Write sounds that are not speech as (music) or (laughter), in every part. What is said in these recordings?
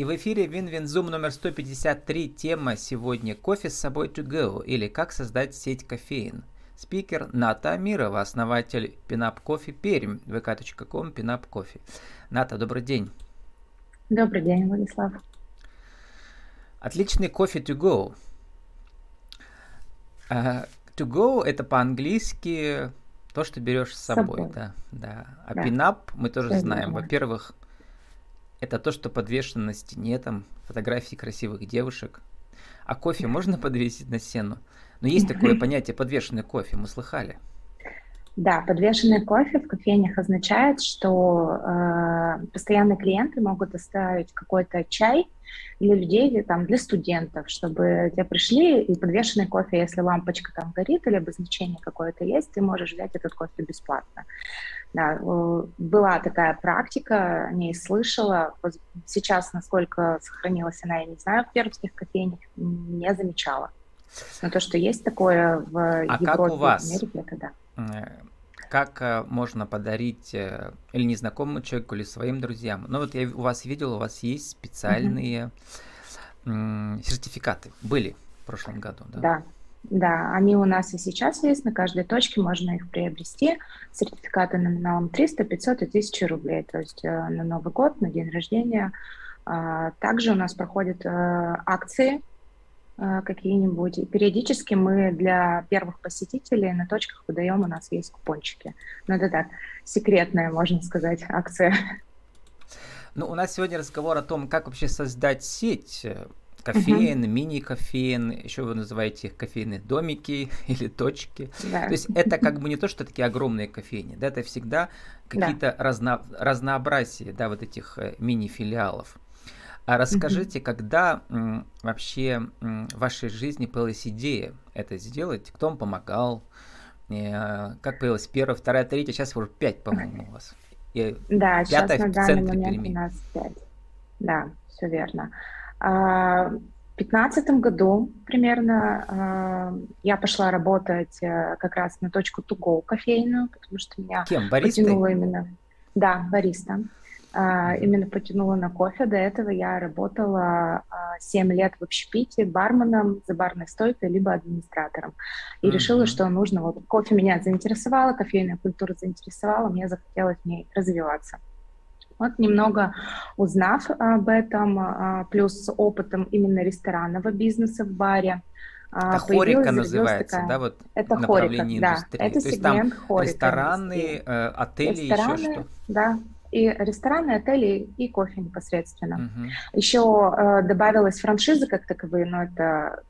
И в эфире WinWin Zoom номер 153. Тема сегодня «Кофе с собой to go» или «Как создать сеть кофеен». Спикер Ната Амирова, основатель Pin Up Coffee Пермь, vk.com, Pin Up Coffee. Ната, добрый день. Добрый день, Владислав. Отличный кофе to go. Э, to go это по-английски то, что берешь с собой, собой. да, да. А да. пинап мы тоже Все знаем. Во-первых, это то, что подвешено на стене, там фотографии красивых девушек. А кофе можно подвесить на стену? Но есть такое понятие подвешенный кофе, мы слыхали. Да, подвешенный кофе в кофейнях означает, что э, постоянные клиенты могут оставить какой-то чай для людей, или, там, для студентов, чтобы те пришли и подвешенный кофе, если лампочка там горит или обозначение какое-то есть, ты можешь взять этот кофе бесплатно. Да, э, была такая практика, не слышала. Сейчас, насколько сохранилась она, я не знаю, в пермских кофейнях не замечала. Но то, что есть такое в а Европе, как у вас? в Америке, это да. Э, как э, можно подарить или незнакомому человеку, или своим друзьям? Ну вот я у вас видел, у вас есть специальные mm-hmm. сертификаты. Были в прошлом году, да? Да, да, они у нас и сейчас есть, на каждой точке можно их приобрести. Сертификаты номиналом 300, 500 и 1000 рублей, то есть э, на Новый год, на день рождения. А, также у нас проходят э, акции э, какие-нибудь. И периодически мы для первых посетителей на точках выдаем, у нас есть купончики. Ну, это так, секретная, можно сказать, акция. Ну, у нас сегодня разговор о том, как вообще создать сеть кофеин, uh-huh. мини-кофеин, еще вы называете их кофейные домики (laughs) или точки. Да. То есть это как бы не то, что такие огромные кофейни, да, это всегда какие-то да. разно, разнообразие, да, вот этих э, мини-филиалов. А расскажите, uh-huh. когда м, вообще м, в вашей жизни появилась идея это сделать? Кто вам помогал? Э, как появилась первая, вторая, третья? Сейчас уже пять, по-моему, у вас. И да, сейчас на данный момент Перми. у нас пять. Да, все верно. В 2015 году примерно а, я пошла работать э, как раз на точку Туго кофейную, потому что меня Кем? Баристой? потянуло именно... Да, бариста. Именно потянула на кофе. До этого я работала uh, 7 лет в общепите барменом за барной стойкой, либо администратором. И uh-huh. решила, что нужно... Вот кофе меня заинтересовало, кофейная культура заинтересовала, мне захотелось в ней развиваться. Вот немного узнав об этом, а, плюс с опытом именно ресторанного бизнеса в баре, а, это хорика называется, такая... да, вот это направление хорика, индустрии. Да, это То есть там хорика, рестораны, э, отели, рестораны, еще что? Да, и рестораны, отели и кофе непосредственно. Угу. Еще э, добавилась франшиза как таковые, но это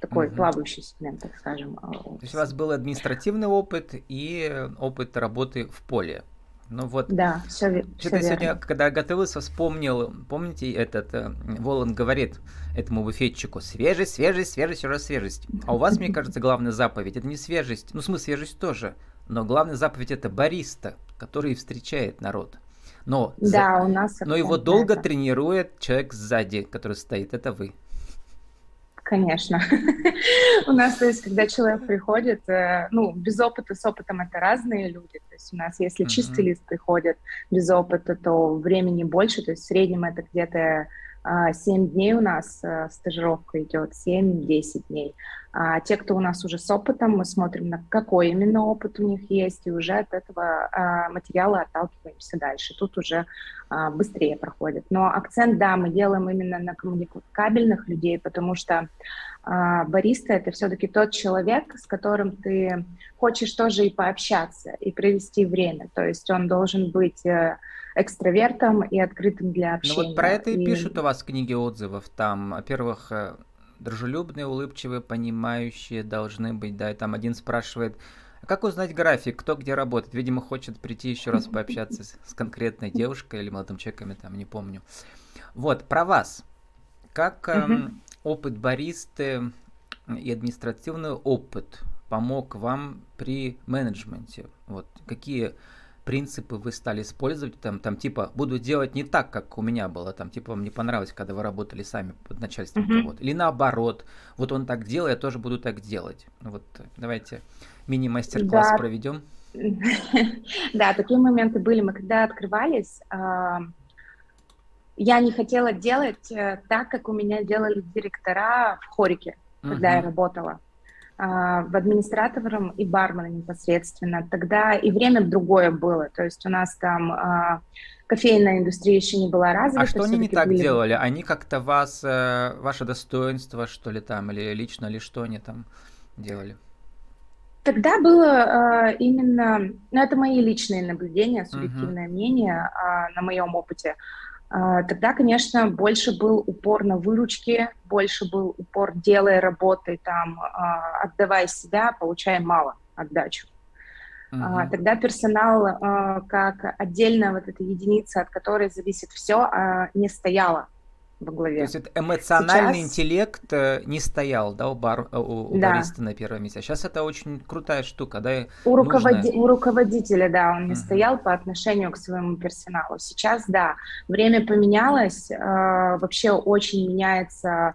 такой угу. плавающий сегмент, так скажем. Э, То есть у вас был административный опыт и опыт работы в поле. Ну вот. Да, все, Что-то сегодня, когда готовился, вспомнил, помните, этот э, Волан говорит этому буфетчику, свежесть, свежесть, свежесть, еще раз свежесть. А у вас, мне кажется, главная заповедь, это не свежесть, ну, смысл свежесть тоже, но главная заповедь это бариста, который встречает народ. Но, да, за... у нас но его долго это. тренирует человек сзади, который стоит, это вы. Конечно. (laughs) у нас, то есть, когда человек приходит, э, ну, без опыта, с опытом это разные люди. То есть у нас, если чистый лист приходит без опыта, то времени больше, то есть в среднем это где-то 7 а, дней у нас э, стажировка идет, 7-10 дней. А те, кто у нас уже с опытом, мы смотрим, на какой именно опыт у них есть, и уже от этого а, материала отталкиваемся дальше. Тут уже а, быстрее проходит. Но акцент, да, мы делаем именно на коммуникабельных людей, потому что бариста — это все-таки тот человек, с которым ты хочешь тоже и пообщаться, и провести время. То есть он должен быть э, экстравертом и открытым для общения. Ну вот про это и, и пишут у вас книги отзывов. Там, во-первых, э, дружелюбные, улыбчивые, понимающие должны быть, да, и там один спрашивает, а как узнать график, кто где работает? Видимо, хочет прийти еще раз пообщаться с, с конкретной девушкой или молодым человеком, там, не помню. Вот, про вас. Как эм, опыт баристы и административный опыт помог вам при менеджменте? Вот, какие принципы вы стали использовать, там, там типа, буду делать не так, как у меня было, там, типа, вам не понравилось, когда вы работали сами под начальством uh-huh. кого-то, или наоборот, вот он так делает, я тоже буду так делать. Вот давайте мини-мастер-класс да. проведем. (laughs) Да, такие моменты были. Мы когда открывались, я не хотела делать э, так, как у меня делали директора в хорике, когда я работала а, в администратором и барменом непосредственно. Тогда и время другое было. То есть у нас там а, кофейная индустрия еще не была развита. А что они не так были... делали? Они как-то вас, э, ваше достоинство, что ли там, или лично, или что они там делали? Тогда было э, именно, ну это мои личные наблюдения, субъективное uh-huh. мнение э, на моем опыте. Э, тогда, конечно, больше был упор на выручки, больше был упор делая работы, там, э, отдавая себя, получая мало отдачу. Uh-huh. Тогда персонал как отдельная вот эта единица, от которой зависит все, не стояла во главе. То есть это эмоциональный сейчас... интеллект э, не стоял, да, у, бар, э, у, у да. бариста на первом месте. А сейчас это очень крутая штука, да? У, руководи... у руководителя, да, он не uh-huh. стоял по отношению к своему персоналу. Сейчас, да, время поменялось, э, вообще очень меняется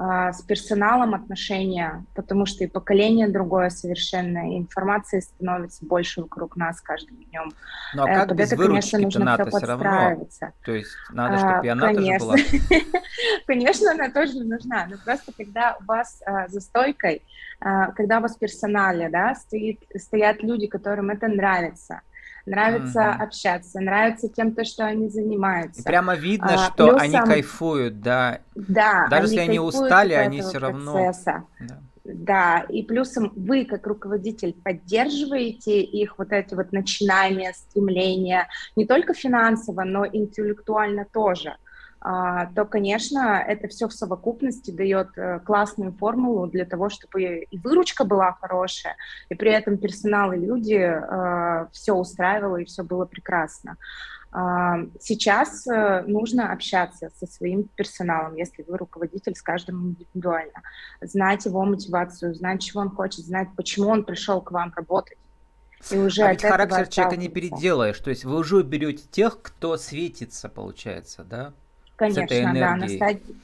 с персоналом отношения, потому что и поколение другое совершенно, и информации становится больше вокруг нас каждым днем. Ну а э, как Под без это, конечно, нужно надо все подстраиваться. Равно. То есть надо, чтобы а, и она конечно. тоже была. (laughs) Конечно, она тоже нужна, но просто когда у вас а, за стойкой, а, когда у вас в персонале, да, стоит, стоят люди, которым это нравится, нравится mm-hmm. общаться, нравится тем, то, что они занимаются. И прямо видно, а, что плюсом, они кайфуют, да. Да. Даже они если они устали, они все равно. Процесса. Да. Да, и плюсом вы, как руководитель, поддерживаете их вот эти вот начинания, стремления, не только финансово, но интеллектуально тоже. А, то, конечно, это все в совокупности дает э, классную формулу для того, чтобы и выручка была хорошая, и при этом персонал и люди э, все устраивало, и все было прекрасно. А, сейчас э, нужно общаться со своим персоналом, если вы руководитель с каждым индивидуально, знать его мотивацию, знать, чего он хочет, знать, почему он пришел к вам работать. И уже а ведь характер человека не переделаешь, то есть вы уже берете тех, кто светится, получается, да? Конечно, да, на стадии,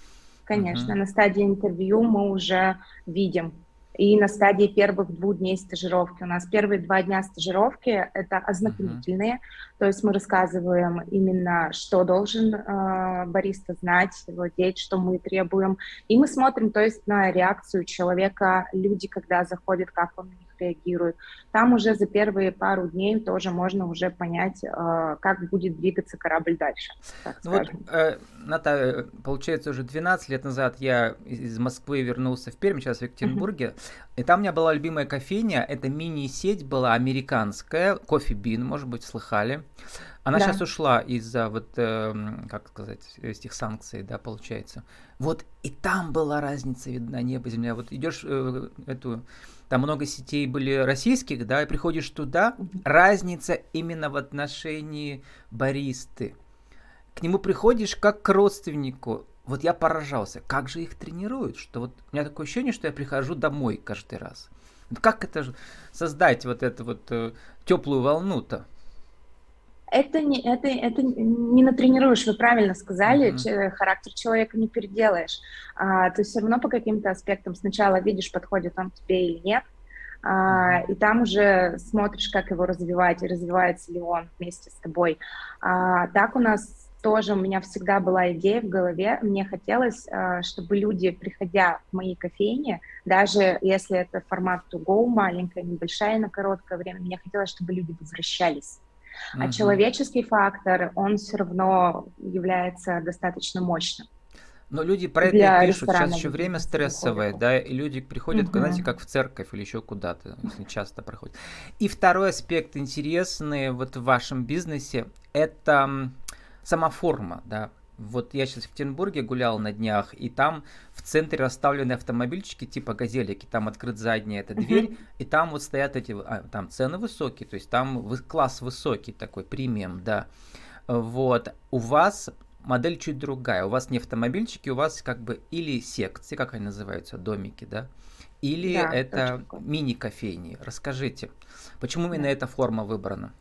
конечно, угу. на стадии интервью мы уже видим. И на стадии первых двух дней стажировки. У нас первые два дня стажировки это ознакомительные, uh то есть мы рассказываем именно, что должен э, бариста знать, владеть, что мы требуем. И мы смотрим, то есть на реакцию человека, люди, когда заходят, как он реагируют. Там уже за первые пару дней тоже можно уже понять, э, как будет двигаться корабль дальше. Ну вот, э, Ната, получается, уже 12 лет назад я из Москвы вернулся в Пермь, сейчас в Екатеринбурге, и там у меня была любимая кофейня, это мини-сеть была американская, кофе Бин, может быть, слыхали. Она да. сейчас ушла из-за вот, э, как сказать, этих санкций, да, получается. Вот и там была разница, видна небо, земля. Вот идешь э, эту там много сетей были российских, да, и приходишь туда, разница именно в отношении баристы. К нему приходишь как к родственнику. Вот я поражался, как же их тренируют, что вот у меня такое ощущение, что я прихожу домой каждый раз. Как это создать вот эту вот э, теплую волну-то? Это не, это, это не натренируешь, вы правильно сказали, mm-hmm. характер человека не переделаешь. А, ты все равно по каким-то аспектам сначала видишь, подходит он тебе или нет, а, и там уже смотришь, как его развивать, и развивается ли он вместе с тобой. А, так у нас тоже у меня всегда была идея в голове, мне хотелось, а, чтобы люди, приходя в мои кофейни, даже если это формат to go, маленькая, небольшая на короткое время, мне хотелось, чтобы люди возвращались Uh-huh. А человеческий фактор, он все равно является достаточно мощным. Но люди про это и пишут, сейчас еще время стрессовое, да, и люди приходят, угу. знаете, как в церковь или еще куда-то, если часто проходят. И второй аспект интересный вот в вашем бизнесе, это сама форма, да, вот я сейчас в Екатеринбурге гулял на днях, и там в центре расставлены автомобильчики типа газелики, там открыт задняя эта дверь, uh-huh. и там вот стоят эти, а, там цены высокие, то есть там вы, класс высокий такой, премиум, да. Вот, у вас модель чуть другая, у вас не автомобильчики, у вас как бы или секции, как они называются, домики, да, или да, это мини-кофейни. Расскажите, почему именно эта форма выбрана?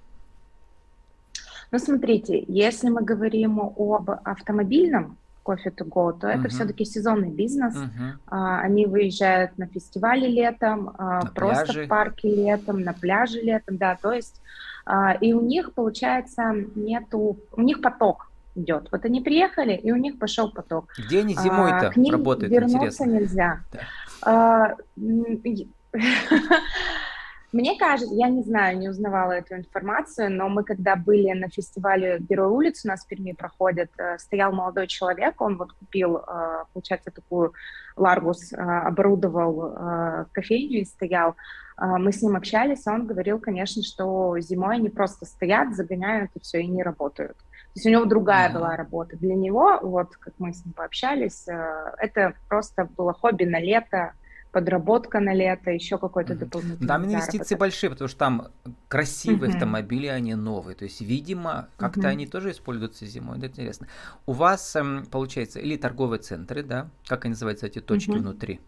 Ну, смотрите, если мы говорим об автомобильном кофе to go, то uh-huh. это все-таки сезонный бизнес. Uh-huh. А, они выезжают на фестивале летом, а, на просто пляже. в парке летом, на пляже летом, да, то есть а, и у них получается нету, у них поток, идет. Вот они приехали, и у них пошел поток. Где они зимой-то а, работают? Вернуться интересно. нельзя. Да. (laughs) Мне кажется, я не знаю, не узнавала эту информацию, но мы когда были на фестивале Герой улиц, у нас в Перми проходит, э, стоял молодой человек, он вот купил, э, получается, такую Ларгус, э, оборудовал кофейню и стоял. Мы с ним общались, он говорил, конечно, что зимой они просто стоят, загоняют и все, и не работают. То есть у него другая была работа. Для него, вот как мы с ним пообщались, это просто было хобби на лето, подработка на лето, еще какой-то mm-hmm. дополнительный Там инвестиции заработок. большие, потому что там красивые mm-hmm. автомобили, они новые. То есть, видимо, как-то mm-hmm. они тоже используются зимой. Это интересно. У вас, эм, получается, или торговые центры, да? Как они называются, эти точки mm-hmm. внутри?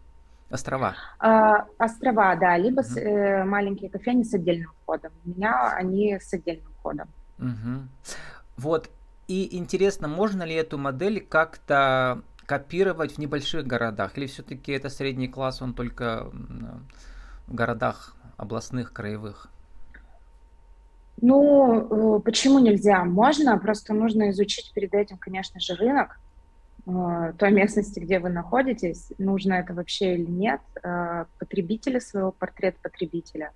Острова. А, острова, да, либо mm-hmm. с, э, маленькие кофейни с отдельным входом. У меня они с отдельным входом. Mm-hmm. Вот. И интересно, можно ли эту модель как-то копировать в небольших городах? Или все-таки это средний класс, он только в городах областных, краевых? Ну, э, почему нельзя? Можно, просто нужно изучить перед этим, конечно же, рынок э, той местности, где вы находитесь, нужно это вообще или нет, э, потребителя своего, портрет потребителя.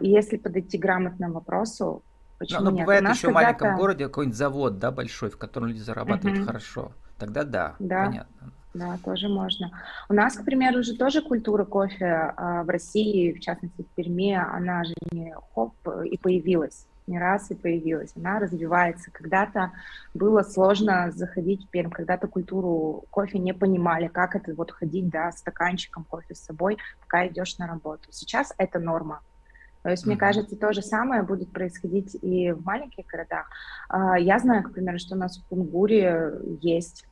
И если подойти грамотно вопросу, почему но, но нет? бывает еще в маленьком городе какой-нибудь завод, да, большой, в котором люди зарабатывают uh-huh. хорошо. Тогда да, да, понятно. Да, тоже можно. У нас, к примеру, уже тоже культура кофе а, в России, в частности в Перми, она же не хоп и появилась не раз и появилась, она развивается. Когда-то было сложно заходить в Пермь, когда-то культуру кофе не понимали, как это вот ходить, да, стаканчиком кофе с собой, пока идешь на работу. Сейчас это норма. То есть, mm-hmm. мне кажется, то же самое будет происходить и в маленьких городах. А, я знаю, к примеру, что у нас в Кунгуре есть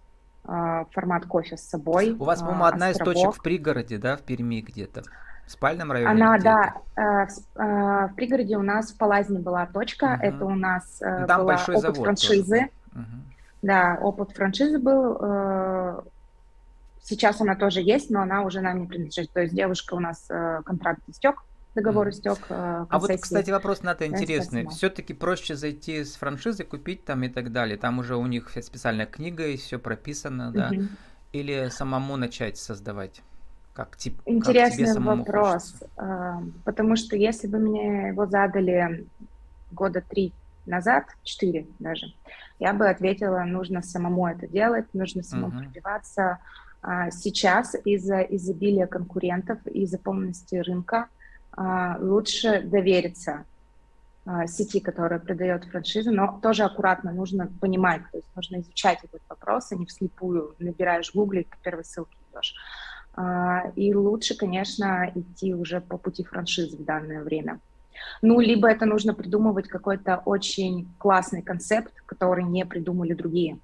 формат кофе с собой. У вас, по-моему, одна островок. из точек в пригороде, да, в Перми где-то? В спальном районе? Она, да, э, в, э, в пригороде у нас в Палазне была точка, угу. это у нас э, Там была большой опыт завод франшизы. Угу. Да, опыт франшизы был. Сейчас она тоже есть, но она уже нам не принадлежит. То есть девушка у нас контракт истек, договор mm. истек. Э, а вот, кстати, вопрос на это интересный. Все-таки проще зайти с франшизы, купить там и так далее. Там уже у них специальная книга и все прописано, да. Mm-hmm. Или самому начать создавать? Как, тип, Интересный как тебе вопрос, хочется? А, потому что если бы мне его задали года три назад, четыре даже, я бы ответила, нужно самому это делать, нужно самому uh-huh. пробиваться. А, сейчас из-за изобилия конкурентов, из-за полности рынка, лучше довериться а, сети, которая продает франшизы, но тоже аккуратно нужно понимать, то есть нужно изучать этот вопрос, а не вслепую набираешь в гугле и по первой ссылке идешь. А, и лучше, конечно, идти уже по пути франшизы в данное время. Ну, либо это нужно придумывать какой-то очень классный концепт, который не придумали другие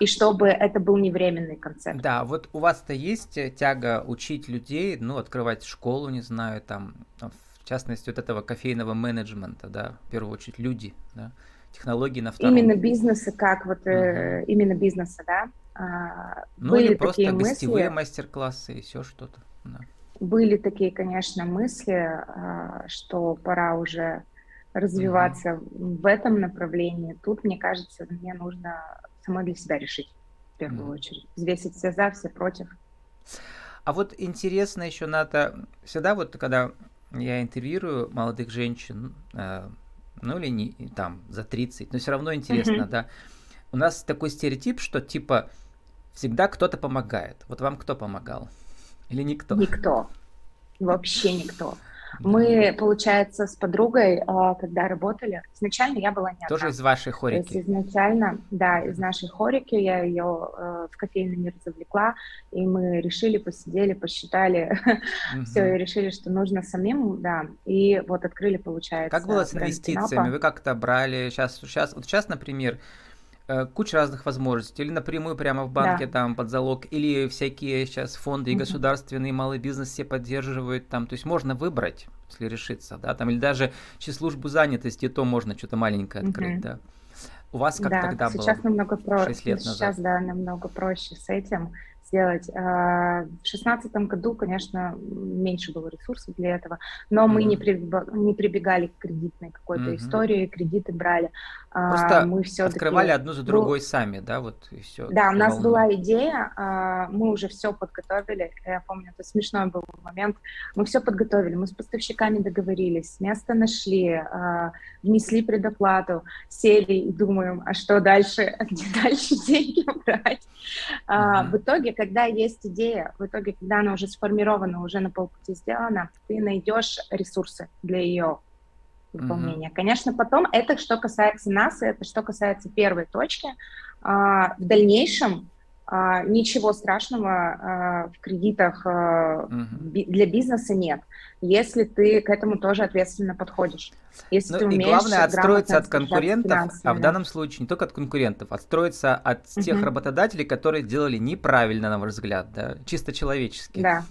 и чтобы это был не временный концепт. Да, вот у вас-то есть э, тяга учить людей, ну, открывать школу, не знаю, там, в частности, вот этого кофейного менеджмента, да, в первую очередь люди, да, технологии на втором. Именно бизнеса, как вот, угу. э, именно бизнеса, да. А, ну, были или просто такие гостевые мысли, мастер-классы и все что-то. Да. Были такие, конечно, мысли, а, что пора уже развиваться угу. в этом направлении. Тут, мне кажется, мне нужно самой для себя решить в первую mm. очередь. Взвесить все за, все против. А вот интересно еще надо, всегда вот когда я интервьюирую молодых женщин, э, ну или не там за 30, но все равно интересно, mm-hmm. да. У нас такой стереотип, что типа всегда кто-то помогает. Вот вам кто помогал? Или никто? Никто. Вообще никто. Мы, получается, с подругой, а, когда работали, изначально я была не одна. Тоже из вашей хорики? То есть изначально, да, из нашей хорики я ее э, в кофейный мир завлекла, и мы решили, посидели, посчитали, (laughs) все, и решили, что нужно самим, да, и вот открыли, получается. Как было с инвестициями? Вы как-то брали, сейчас, сейчас, вот сейчас, например, куча разных возможностей. Или напрямую прямо в банке да. там под залог, или всякие сейчас фонды и государственные, малый бизнес все поддерживают там. То есть можно выбрать, если решиться, да, там, или даже через службу занятости, то можно что-то маленькое открыть, угу. да. У вас как да, тогда сейчас было? Намного про... 6 лет сейчас, назад. да, намного проще с этим, сделать. А, в шестнадцатом году, конечно, меньше было ресурсов для этого, но мы не, не прибегали к кредитной какой-то mm-hmm. истории, кредиты брали. А, Просто мы все открывали одну за другой был... сами, да, вот и все. Да, у нас волну. была идея, а, мы уже все подготовили, я помню, это смешной был момент, мы все подготовили, мы с поставщиками договорились, место нашли, внесли предоплату, сели и думаем, а что дальше, а (laughs) где дальше деньги брать? Mm-hmm. В итоге, когда есть идея, в итоге, когда она уже сформирована, уже на полпути сделана, ты найдешь ресурсы для ее выполнения. Mm-hmm. Конечно, потом это что касается нас, это что касается первой точки. А, в дальнейшем а, ничего страшного а, в кредитах mm-hmm. для бизнеса нет, если ты к этому тоже ответственно подходишь. Если ну, ты умеешь и главное отстроиться от конкурентов, а в данном случае не только от конкурентов, отстроиться от mm-hmm. тех работодателей, которые делали неправильно, на ваш взгляд, да, чисто человечески. Да.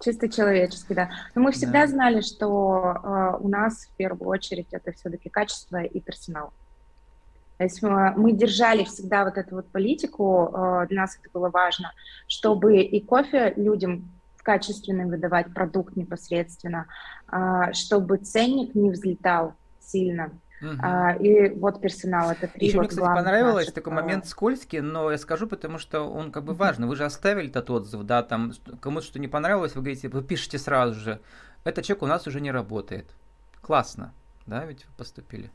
Чисто человечески, да. Но мы всегда да. знали, что э, у нас в первую очередь это все-таки качество и персонал. То есть мы, мы держали всегда вот эту вот политику, э, для нас это было важно, чтобы и кофе людям качественный выдавать продукт непосредственно, э, чтобы ценник не взлетал сильно, Угу. А, и вот персонал это три. Еще вот мне, кстати, понравилось наших... такой момент скользкий, но я скажу, потому что он как бы важный. Вы же оставили этот отзыв, да, там кому-то что не понравилось, вы говорите, вы пишете сразу же, этот человек у нас уже не работает. Классно, да, ведь вы поступили?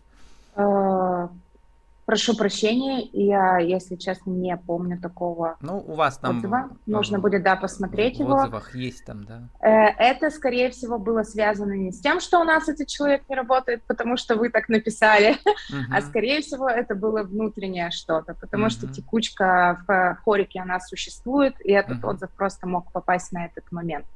Прошу прощения, я, если честно, не помню такого Ну, у вас там... Отзыва. Нужно будет, да, посмотреть в его. В отзывах есть там, да? Э, это, скорее всего, было связано не с тем, что у нас этот человек не работает, потому что вы так написали, uh-huh. а, скорее всего, это было внутреннее что-то, потому uh-huh. что текучка в хорике, она существует, и этот uh-huh. отзыв просто мог попасть на этот момент.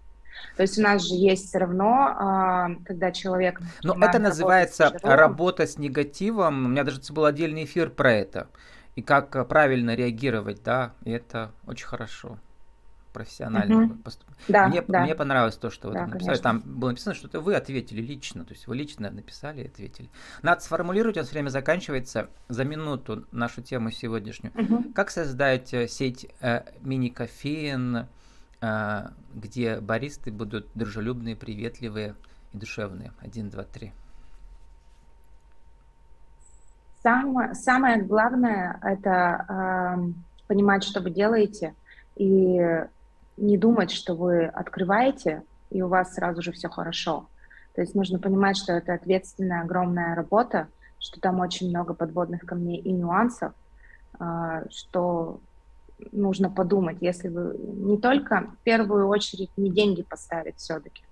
То есть у нас же есть все равно, а, когда человек... Но это называется работа с негативом. У меня даже был отдельный эфир про это. И как э, правильно реагировать, да, и это очень хорошо профессионально угу. Да, мне, да. мне понравилось то, что вы да, там написали. Конечно. Там было написано, что вы ответили лично, то есть вы лично написали и ответили. Надо сформулировать, у нас время заканчивается, за минуту нашу тему сегодняшнюю. Угу. Как создать э, сеть э, мини-кофеин, где баристы будут дружелюбные, приветливые и душевные. Один, два, три. Самое, самое главное это э, понимать, что вы делаете, и не думать, что вы открываете, и у вас сразу же все хорошо. То есть нужно понимать, что это ответственная, огромная работа, что там очень много подводных камней и нюансов, э, что нужно подумать, если вы не только в первую очередь не деньги поставить все-таки,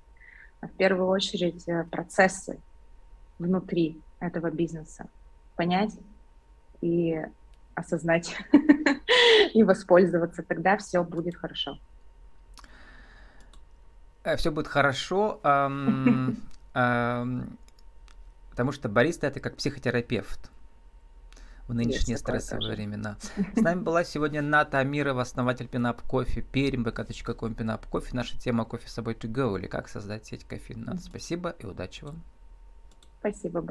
а в первую очередь э, процессы внутри этого бизнеса понять и осознать (laughs) и воспользоваться, тогда все будет хорошо. Э, все будет хорошо, эм, эм, (laughs) потому что бариста это как психотерапевт в нынешние стрессовые времена. (laughs) С нами была сегодня Ната Амирова, основатель Пинап Кофе, Пермь, vk.com, Пинап Кофе. Наша тема кофе с собой to go, или как создать сеть кофеин. Спасибо и удачи вам. Спасибо большое.